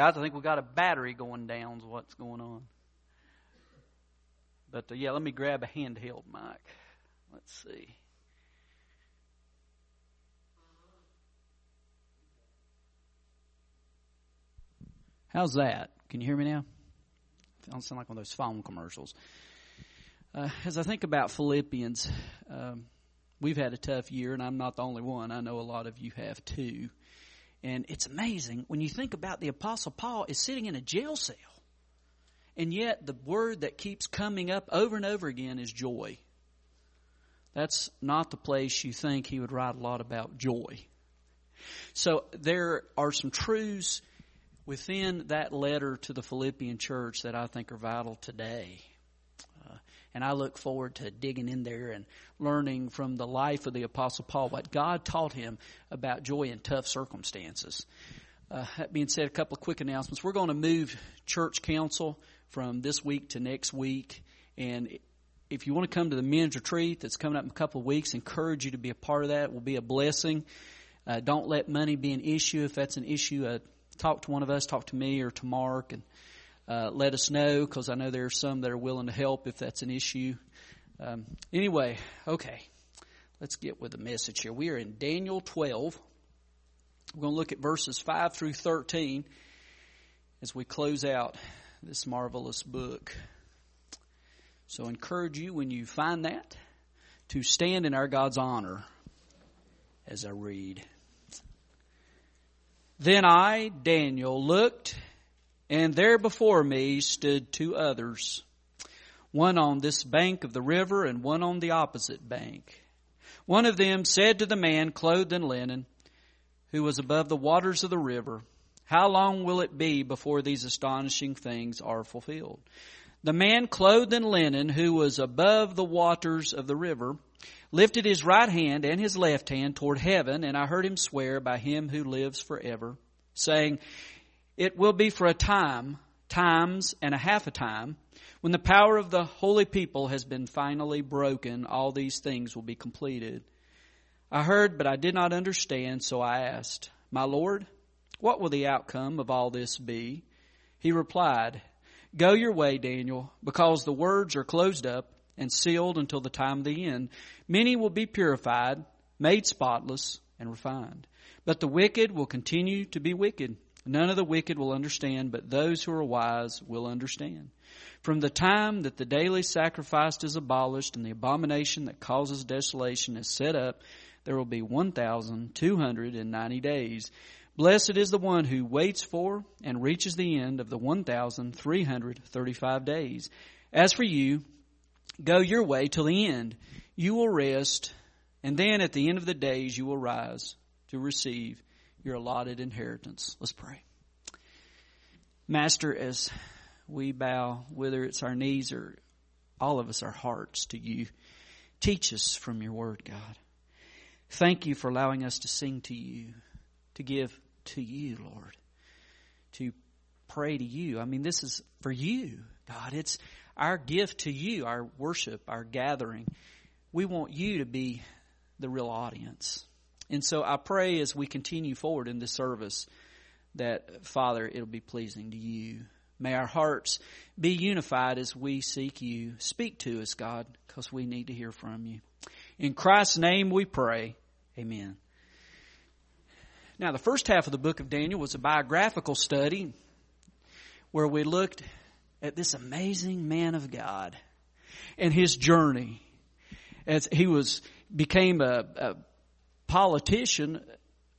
Guys, I think we've got a battery going down, is what's going on. But uh, yeah, let me grab a handheld mic. Let's see. How's that? Can you hear me now? I don't sound like one of those phone commercials. Uh, as I think about Philippians, um, we've had a tough year, and I'm not the only one. I know a lot of you have too. And it's amazing when you think about the Apostle Paul is sitting in a jail cell. And yet, the word that keeps coming up over and over again is joy. That's not the place you think he would write a lot about joy. So, there are some truths within that letter to the Philippian church that I think are vital today. And I look forward to digging in there and learning from the life of the Apostle Paul what God taught him about joy in tough circumstances. Uh, that being said, a couple of quick announcements. We're going to move church council from this week to next week. And if you want to come to the men's retreat that's coming up in a couple of weeks, encourage you to be a part of that. It will be a blessing. Uh, don't let money be an issue. If that's an issue, uh, talk to one of us, talk to me or to Mark, and uh, let us know because I know there are some that are willing to help if that's an issue. Um, anyway, okay, let's get with the message here. We are in Daniel 12. We're going to look at verses 5 through 13 as we close out this marvelous book. So I encourage you when you find that to stand in our God's honor as I read. Then I, Daniel, looked, and there before me stood two others, one on this bank of the river and one on the opposite bank. One of them said to the man clothed in linen, who was above the waters of the river, how long will it be before these astonishing things are fulfilled? The man clothed in linen, who was above the waters of the river, lifted his right hand and his left hand toward heaven, and I heard him swear by him who lives forever, saying, It will be for a time, times and a half a time, when the power of the holy people has been finally broken, all these things will be completed. I heard, but I did not understand, so I asked, My Lord, what will the outcome of all this be? He replied, Go your way, Daniel, because the words are closed up and sealed until the time of the end. Many will be purified, made spotless, and refined. But the wicked will continue to be wicked. None of the wicked will understand, but those who are wise will understand. From the time that the daily sacrifice is abolished and the abomination that causes desolation is set up, there will be 1,290 days. Blessed is the one who waits for and reaches the end of the 1,335 days. As for you, go your way till the end. You will rest, and then at the end of the days you will rise to receive your allotted inheritance. Let's pray. Master, as we bow, whether it's our knees or all of us, our hearts to you, teach us from your word, God. Thank you for allowing us to sing to you, to give to you, Lord, to pray to you. I mean, this is for you, God. It's our gift to you, our worship, our gathering. We want you to be the real audience. And so I pray as we continue forward in this service that, Father, it'll be pleasing to you. May our hearts be unified as we seek you. Speak to us, God, because we need to hear from you. In Christ's name we pray. Amen. Now, the first half of the book of Daniel was a biographical study where we looked at this amazing man of God and his journey as he was became a, a politician,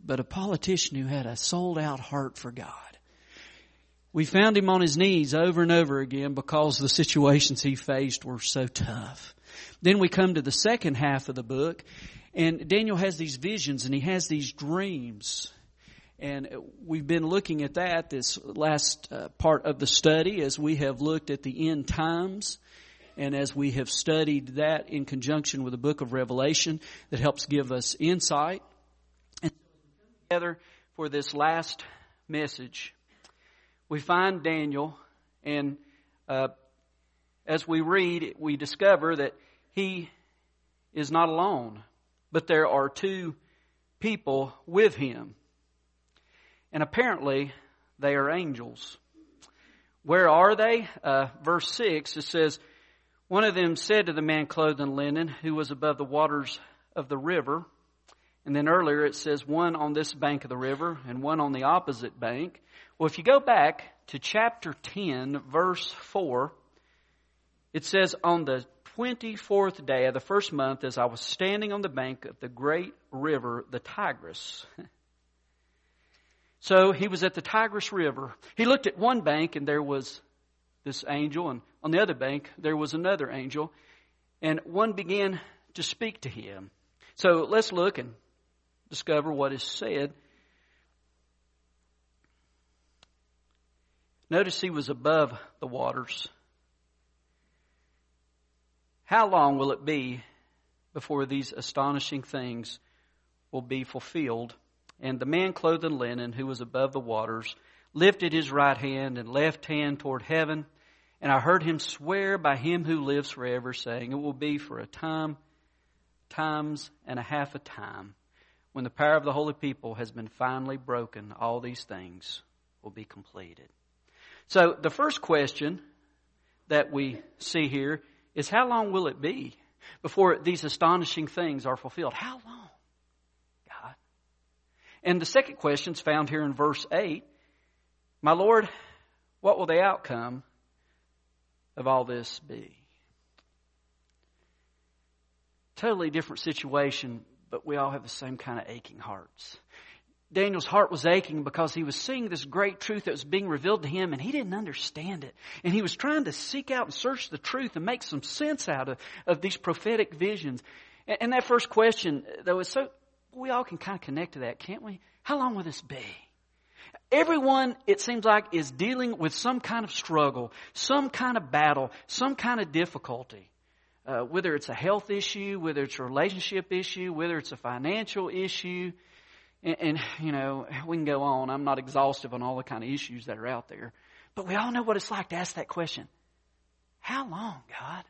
but a politician who had a sold out heart for God. We found him on his knees over and over again because the situations he faced were so tough. Then we come to the second half of the book and Daniel has these visions and he has these dreams. And we've been looking at that this last uh, part of the study as we have looked at the end times and as we have studied that in conjunction with the book of Revelation that helps give us insight. And together for this last message, we find Daniel and uh, as we read, we discover that he is not alone. but there are two people with him. And apparently, they are angels. Where are they? Uh, verse 6, it says, One of them said to the man clothed in linen, who was above the waters of the river, and then earlier it says one on this bank of the river and one on the opposite bank. Well, if you go back to chapter 10, verse 4, it says, On the 24th day of the first month, as I was standing on the bank of the great river, the Tigris. so he was at the Tigris River. He looked at one bank and there was this angel, and on the other bank there was another angel, and one began to speak to him. So let's look and discover what is said. Notice he was above the waters. How long will it be before these astonishing things will be fulfilled? And the man clothed in linen, who was above the waters, lifted his right hand and left hand toward heaven. And I heard him swear by him who lives forever, saying, It will be for a time, times and a half a time. When the power of the holy people has been finally broken, all these things will be completed. So the first question that we see here is how long will it be before these astonishing things are fulfilled? How long? God. And the second question is found here in verse 8. My Lord, what will the outcome of all this be? Totally different situation, but we all have the same kind of aching hearts. Daniel's heart was aching because he was seeing this great truth that was being revealed to him and he didn't understand it. And he was trying to seek out and search the truth and make some sense out of, of these prophetic visions. And, and that first question, though, is so, we all can kind of connect to that, can't we? How long will this be? Everyone, it seems like, is dealing with some kind of struggle, some kind of battle, some kind of difficulty. Uh, whether it's a health issue, whether it's a relationship issue, whether it's a financial issue, and, and, you know, we can go on. I'm not exhaustive on all the kind of issues that are out there. But we all know what it's like to ask that question. How long, God?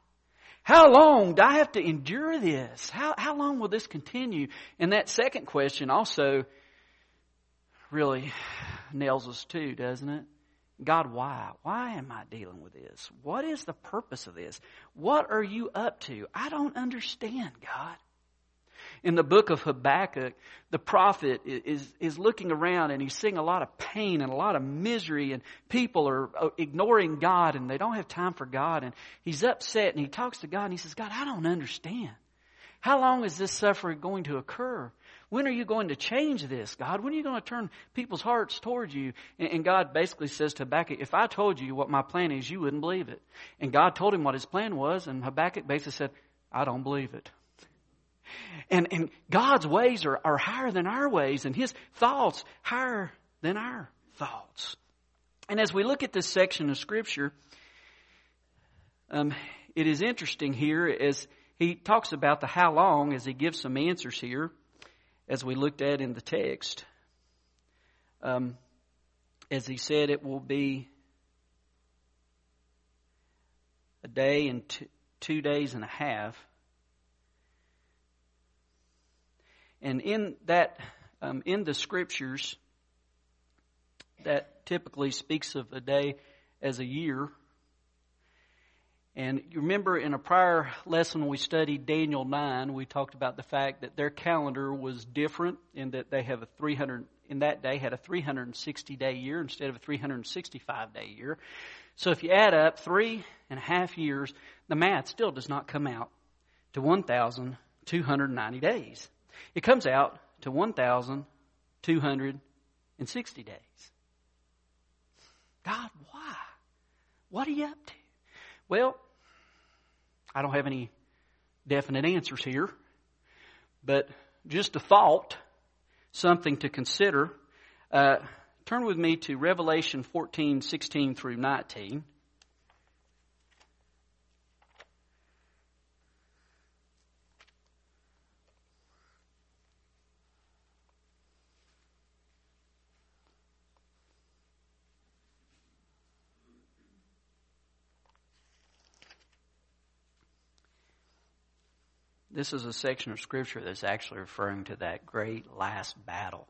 How long do I have to endure this? How, how long will this continue? And that second question also really nails us too, doesn't it? God, why? Why am I dealing with this? What is the purpose of this? What are you up to? I don't understand, God in the book of Habakkuk, the prophet is, is looking around and he's seeing a lot of pain and a lot of misery and people are uh, ignoring God and they don't have time for God and he's upset and he talks to God and he says, God, I don't understand. How long is this suffering going to occur? When are you going to change this, God? When are you going to turn people's hearts towards you? And, God basically says to Habakkuk, if I told you what my plan is, you wouldn't believe it. And God told him what his plan was, and Habakkuk basically said, I don't believe it. And, and God's ways are, are higher than our ways, and His thoughts higher than our thoughts. And as we look at this section of Scripture, um, it is interesting here as he talks about the how long as he gives some answers here, as we looked at in the text. Um, as he said, it will be a day and two, two days and a half. And in that, um, in the scriptures, that typically speaks of a day as a year. And you remember in a prior lesson we studied Daniel 9, we talked about the fact that their calendar was different in that they have a 300, in that day had a 360 day year instead of a 365 day year. So if you add up three and a half years, the math still does not come out to 1,290 days. It comes out to 1,260 days. God, why? What are you up to? Well, I don't have any definite answers here, but just a thought, something to consider. Uh, turn with me to Revelation 14, 16 through 19. This is a section of Scripture that's actually referring to that great last battle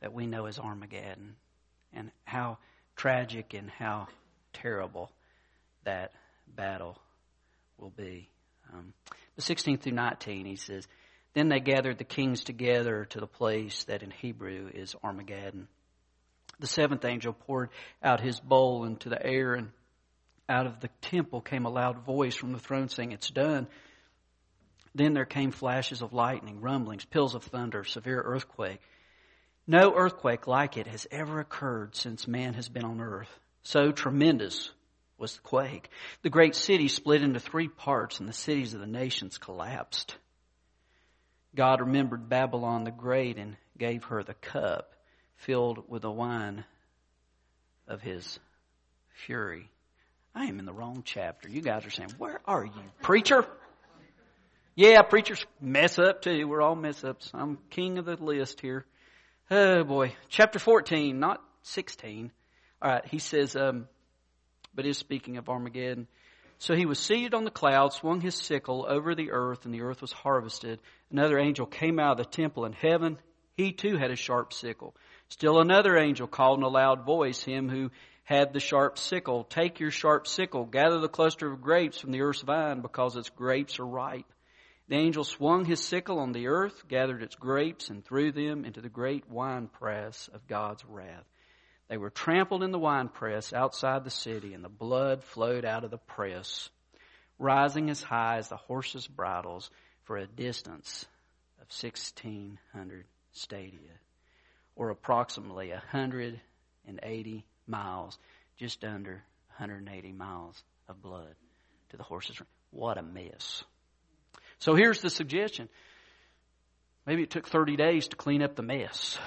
that we know as Armageddon and how tragic and how terrible that battle will be. Um, the 16th through 19, he says, Then they gathered the kings together to the place that in Hebrew is Armageddon. The seventh angel poured out his bowl into the air, and out of the temple came a loud voice from the throne saying, It's done. Then there came flashes of lightning, rumblings, peals of thunder, severe earthquake. No earthquake like it has ever occurred since man has been on earth. So tremendous was the quake. The great city split into three parts and the cities of the nations collapsed. God remembered Babylon the Great and gave her the cup filled with the wine of his fury. I am in the wrong chapter. You guys are saying, where are you, preacher? Yeah, preachers mess up too. We're all mess ups. I'm king of the list here. Oh boy. Chapter 14, not 16. Alright, he says, um, but is speaking of Armageddon. So he was seated on the cloud, swung his sickle over the earth, and the earth was harvested. Another angel came out of the temple in heaven. He too had a sharp sickle. Still another angel called in a loud voice, him who had the sharp sickle, Take your sharp sickle, gather the cluster of grapes from the earth's vine, because its grapes are ripe. The angel swung his sickle on the earth, gathered its grapes, and threw them into the great winepress of God's wrath. They were trampled in the winepress outside the city, and the blood flowed out of the press, rising as high as the horses' bridles for a distance of 1,600 stadia, or approximately 180 miles, just under 180 miles of blood to the horses. What a mess. So here's the suggestion. Maybe it took 30 days to clean up the mess.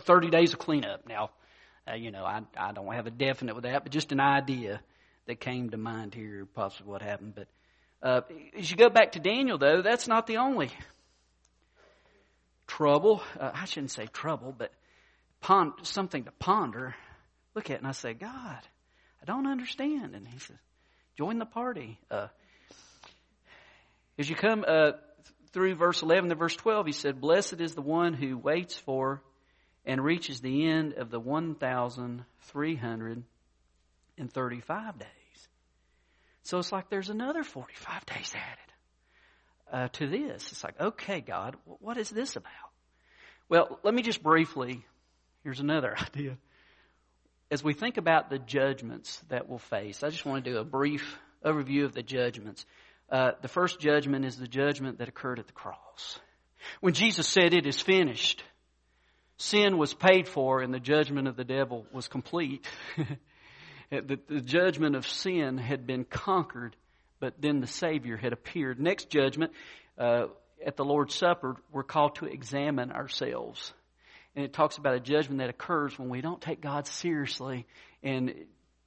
30 days of cleanup. Now, uh, you know, I, I don't have a definite with that, but just an idea that came to mind here, possibly what happened. But uh, as you go back to Daniel, though, that's not the only trouble. Uh, I shouldn't say trouble, but something to ponder. Look at it and I say, God, I don't understand. And he says, join the party. Uh, as you come uh, through verse 11 to verse 12, he said, Blessed is the one who waits for and reaches the end of the 1,335 days. So it's like there's another 45 days added uh, to this. It's like, okay, God, what is this about? Well, let me just briefly, here's another idea. As we think about the judgments that we'll face, I just want to do a brief overview of the judgments. Uh, the first judgment is the judgment that occurred at the cross. When Jesus said, It is finished, sin was paid for and the judgment of the devil was complete. the, the judgment of sin had been conquered, but then the Savior had appeared. Next judgment, uh, at the Lord's Supper, we're called to examine ourselves. And it talks about a judgment that occurs when we don't take God seriously and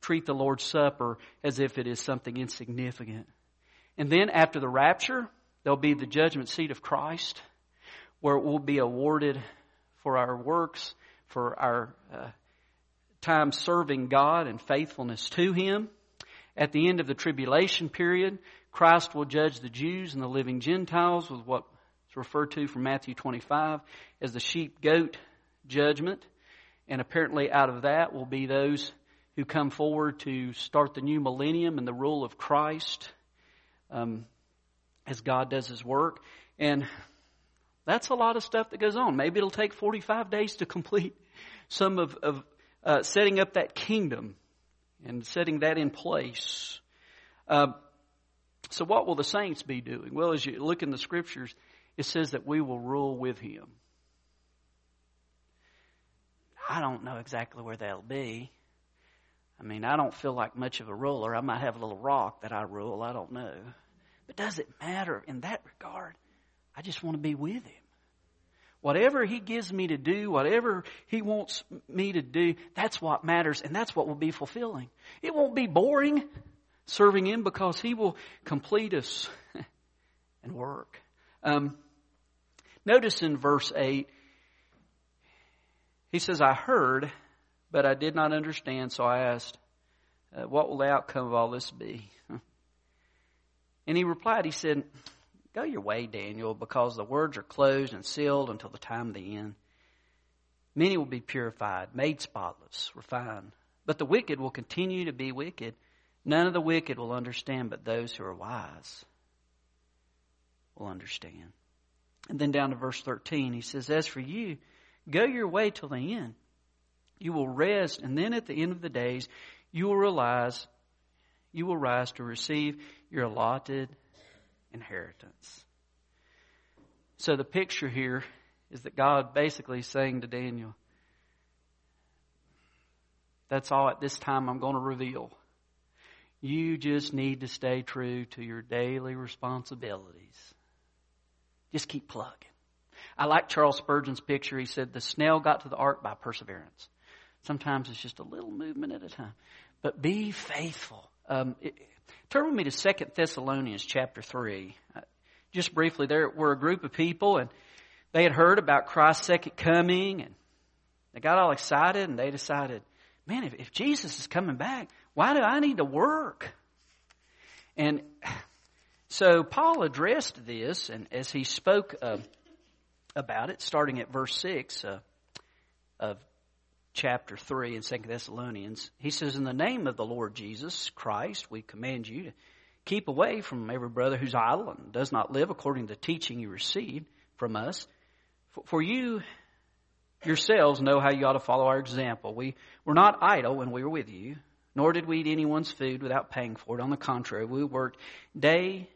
treat the Lord's Supper as if it is something insignificant. And then after the rapture, there'll be the judgment seat of Christ where it will be awarded for our works, for our uh, time serving God and faithfulness to Him. At the end of the tribulation period, Christ will judge the Jews and the living Gentiles with what is referred to from Matthew 25 as the sheep goat judgment. And apparently out of that will be those who come forward to start the new millennium and the rule of Christ um, as God does His work. And that's a lot of stuff that goes on. Maybe it'll take 45 days to complete some of, of uh, setting up that kingdom and setting that in place. Uh, so, what will the saints be doing? Well, as you look in the scriptures, it says that we will rule with Him. I don't know exactly where that'll be. I mean, I don't feel like much of a ruler. I might have a little rock that I rule. I don't know. But does it matter in that regard? I just want to be with Him. Whatever He gives me to do, whatever He wants me to do, that's what matters and that's what will be fulfilling. It won't be boring serving Him because He will complete us and work. Um, notice in verse 8, He says, I heard but I did not understand, so I asked, uh, What will the outcome of all this be? And he replied, He said, Go your way, Daniel, because the words are closed and sealed until the time of the end. Many will be purified, made spotless, refined. But the wicked will continue to be wicked. None of the wicked will understand, but those who are wise will understand. And then down to verse 13, he says, As for you, go your way till the end. You will rest, and then at the end of the days, you will realize, you will rise to receive your allotted inheritance. So the picture here is that God basically saying to Daniel, that's all at this time I'm going to reveal. You just need to stay true to your daily responsibilities. Just keep plugging. I like Charles Spurgeon's picture. He said the snail got to the ark by perseverance. Sometimes it's just a little movement at a time. But be faithful. Um, it, turn with me to Second Thessalonians chapter 3. Uh, just briefly, there were a group of people and they had heard about Christ's second coming and they got all excited and they decided, man, if, if Jesus is coming back, why do I need to work? And so Paul addressed this, and as he spoke uh, about it, starting at verse 6 uh, of chapter 3 in 2 Thessalonians, he says, In the name of the Lord Jesus Christ, we command you to keep away from every brother who's idle and does not live according to the teaching you received from us. For you yourselves know how you ought to follow our example. We were not idle when we were with you, nor did we eat anyone's food without paying for it. On the contrary, we worked day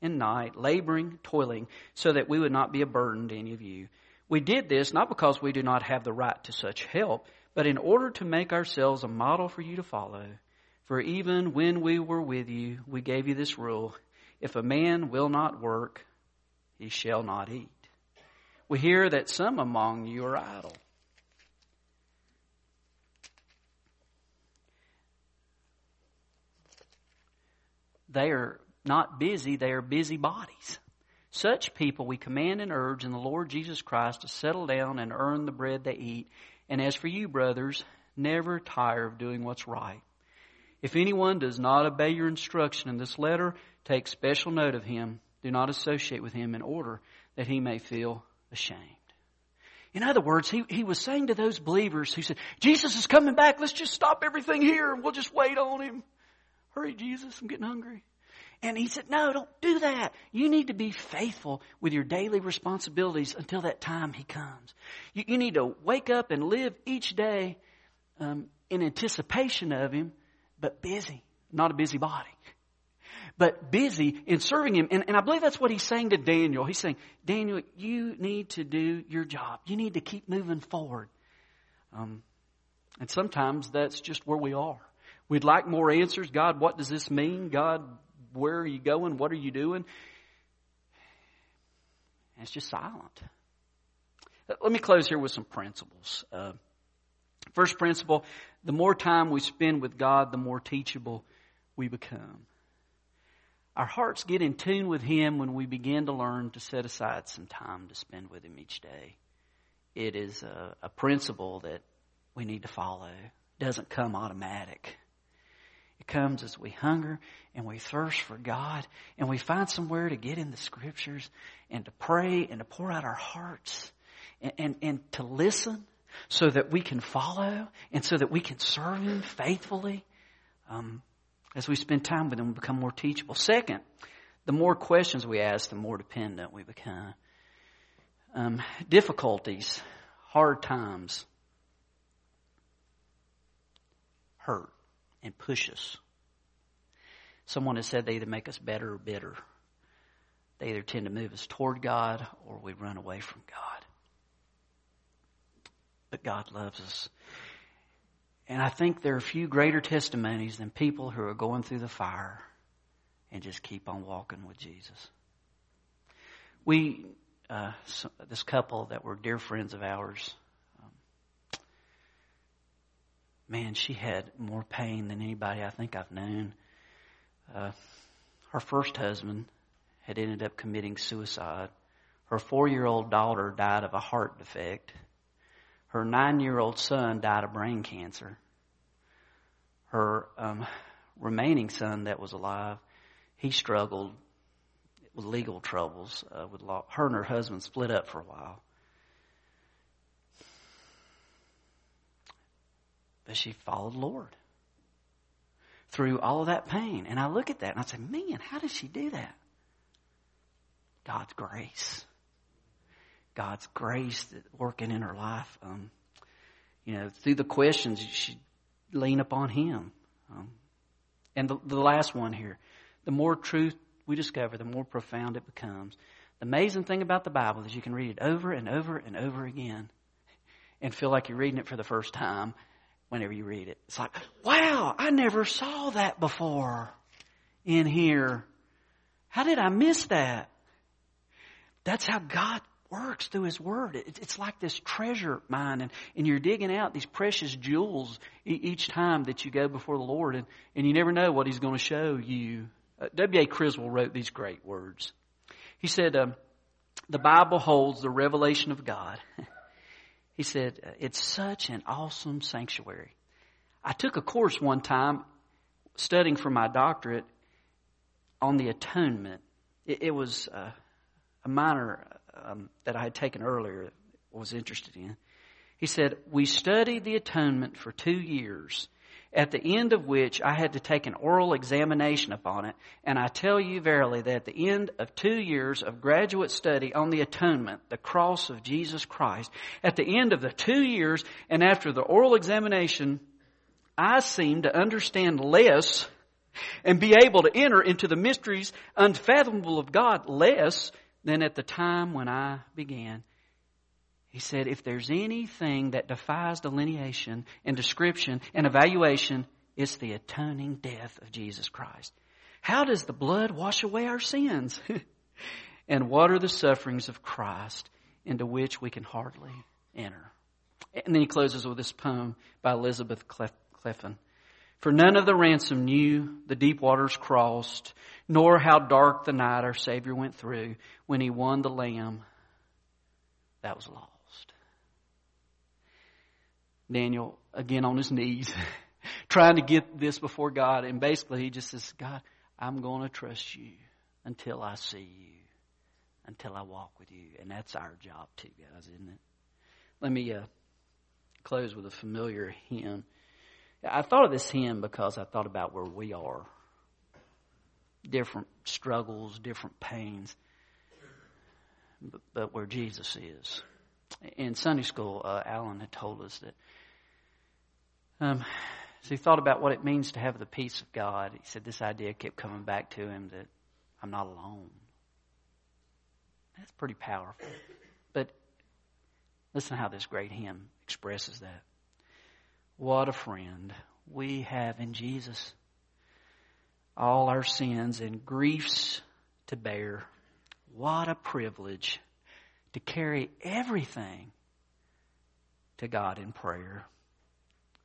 and night, laboring, toiling, so that we would not be a burden to any of you. We did this not because we do not have the right to such help, but in order to make ourselves a model for you to follow. For even when we were with you, we gave you this rule if a man will not work, he shall not eat. We hear that some among you are idle. They are not busy, they are busy bodies. Such people we command and urge in the Lord Jesus Christ to settle down and earn the bread they eat. And as for you, brothers, never tire of doing what's right. If anyone does not obey your instruction in this letter, take special note of him. Do not associate with him in order that he may feel ashamed. In other words, he, he was saying to those believers who said, Jesus is coming back. Let's just stop everything here and we'll just wait on him. Hurry, Jesus. I'm getting hungry. And he said, no, don't do that. You need to be faithful with your daily responsibilities until that time he comes. You, you need to wake up and live each day um, in anticipation of him, but busy, not a busy body. But busy in serving him. And, and I believe that's what he's saying to Daniel. He's saying, Daniel, you need to do your job. You need to keep moving forward. Um, and sometimes that's just where we are. We'd like more answers. God, what does this mean? God, where are you going? What are you doing? And it's just silent. Let me close here with some principles. Uh, first principle the more time we spend with God, the more teachable we become. Our hearts get in tune with Him when we begin to learn to set aside some time to spend with Him each day. It is a, a principle that we need to follow. It doesn't come automatic. It comes as we hunger and we thirst for God and we find somewhere to get in the scriptures and to pray and to pour out our hearts and, and, and to listen so that we can follow and so that we can serve Him faithfully. Um, as we spend time with Him, we become more teachable. Second, the more questions we ask, the more dependent we become. Um, difficulties, hard times, hurt and push us. Someone has said they either make us better or bitter. They either tend to move us toward God or we run away from God. But God loves us. And I think there are few greater testimonies than people who are going through the fire and just keep on walking with Jesus. We, uh, this couple that were dear friends of ours, man, she had more pain than anybody I think I've known. Uh, her first husband had ended up committing suicide. Her four year old daughter died of a heart defect. Her nine year old son died of brain cancer. Her um, remaining son that was alive, he struggled with legal troubles. Uh, with law. Her and her husband split up for a while. But she followed Lord through all of that pain. And I look at that and I say, man, how did she do that? God's grace. God's grace working in her life. Um, you know, through the questions, she lean upon Him. Um, and the, the last one here, the more truth we discover, the more profound it becomes. The amazing thing about the Bible is you can read it over and over and over again and feel like you're reading it for the first time whenever you read it. It's like, wow, I never saw that before in here. How did I miss that? That's how God works through His Word. It's like this treasure mine, and, and you're digging out these precious jewels each time that you go before the Lord, and, and you never know what He's going to show you. Uh, W.A. Criswell wrote these great words. He said, um, The Bible holds the revelation of God. he said, It's such an awesome sanctuary. I took a course one time studying for my doctorate on the atonement. It, it was uh, a minor um, that I had taken earlier was interested in. He said, We studied the atonement for two years, at the end of which I had to take an oral examination upon it. And I tell you verily that at the end of two years of graduate study on the atonement, the cross of Jesus Christ, at the end of the two years and after the oral examination, I seemed to understand less and be able to enter into the mysteries unfathomable of God less than at the time when I began. He said, if there's anything that defies delineation and description and evaluation, it's the atoning death of Jesus Christ. How does the blood wash away our sins? and what are the sufferings of Christ into which we can hardly enter? And then he closes with this poem by Elizabeth Clephane. For none of the ransom knew the deep waters crossed, nor how dark the night our Savior went through when he won the lamb that was lost. Daniel, again on his knees, trying to get this before God, and basically he just says, God, I'm going to trust you until I see you, until I walk with you. And that's our job too, guys, isn't it? Let me uh, close with a familiar hymn. I thought of this hymn because I thought about where we are different struggles, different pains, but, but where Jesus is. In Sunday school, uh, Alan had told us that. Um, so he thought about what it means to have the peace of God. He said this idea kept coming back to him that I'm not alone. That's pretty powerful. But listen how this great hymn expresses that. What a friend we have in Jesus all our sins and griefs to bear. What a privilege to carry everything to God in prayer.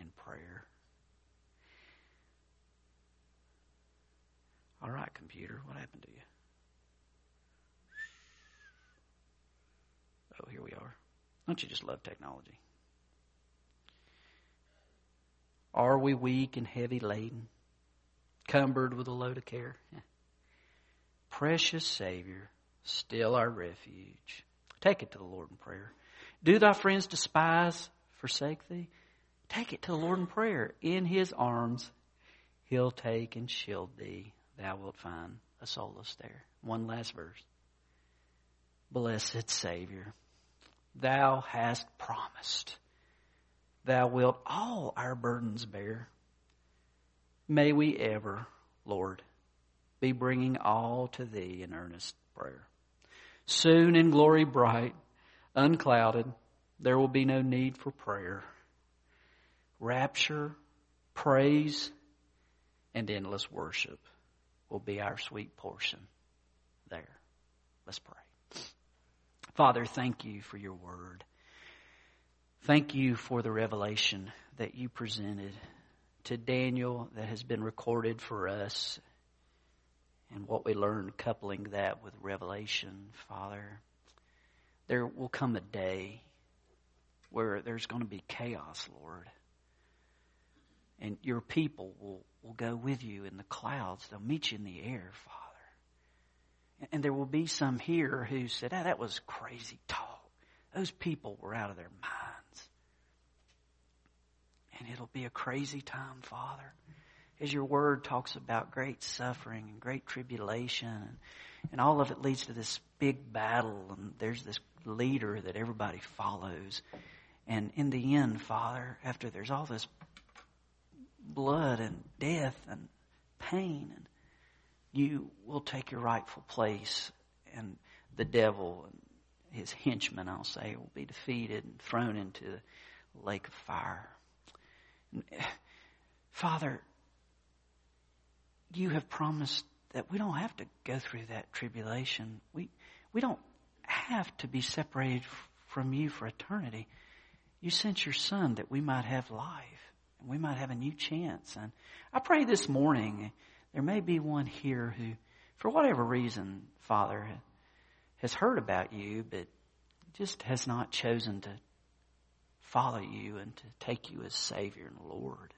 in prayer. All right, computer, what happened to you? Oh, here we are. Don't you just love technology? Are we weak and heavy laden? cumbered with a load of care. Precious Savior, still our refuge. Take it to the Lord in prayer. Do thy friends despise, forsake thee? Take it to the Lord in prayer. In his arms, he'll take and shield thee. Thou wilt find a solace there. One last verse. Blessed Savior, thou hast promised thou wilt all our burdens bear. May we ever, Lord, be bringing all to Thee in earnest prayer. Soon in glory bright, unclouded, there will be no need for prayer. Rapture, praise, and endless worship will be our sweet portion there. Let's pray. Father, thank you for your word. Thank you for the revelation that you presented to Daniel that has been recorded for us and what we learned coupling that with revelation, Father. There will come a day where there's going to be chaos, Lord. And your people will, will go with you in the clouds. They'll meet you in the air, Father. And there will be some here who said, ah, that was crazy talk. Those people were out of their minds. And it'll be a crazy time, Father. As your word talks about great suffering and great tribulation, and all of it leads to this big battle, and there's this leader that everybody follows. And in the end, Father, after there's all this blood and death and pain, and you will take your rightful place, and the devil and his henchmen, I'll say, will be defeated and thrown into the lake of fire. Father, you have promised that we don't have to go through that tribulation. We, we don't have to be separated from you for eternity. You sent your son that we might have life we might have a new chance. And I pray this morning there may be one here who, for whatever reason, Father, has heard about you, but just has not chosen to follow you and to take you as Savior and Lord.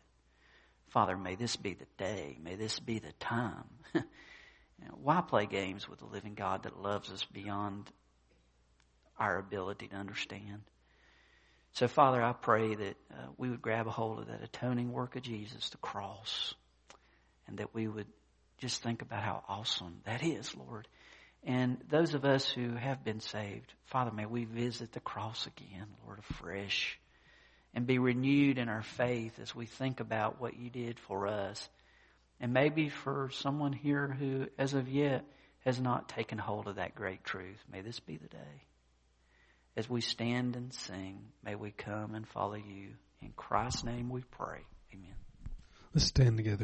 Father, may this be the day. May this be the time. Why play games with the living God that loves us beyond our ability to understand? So, Father, I pray that uh, we would grab a hold of that atoning work of Jesus, the cross, and that we would just think about how awesome that is, Lord. And those of us who have been saved, Father, may we visit the cross again, Lord, afresh, and be renewed in our faith as we think about what you did for us. And maybe for someone here who, as of yet, has not taken hold of that great truth, may this be the day. As we stand and sing, may we come and follow you. In Christ's name we pray. Amen. Let's stand together.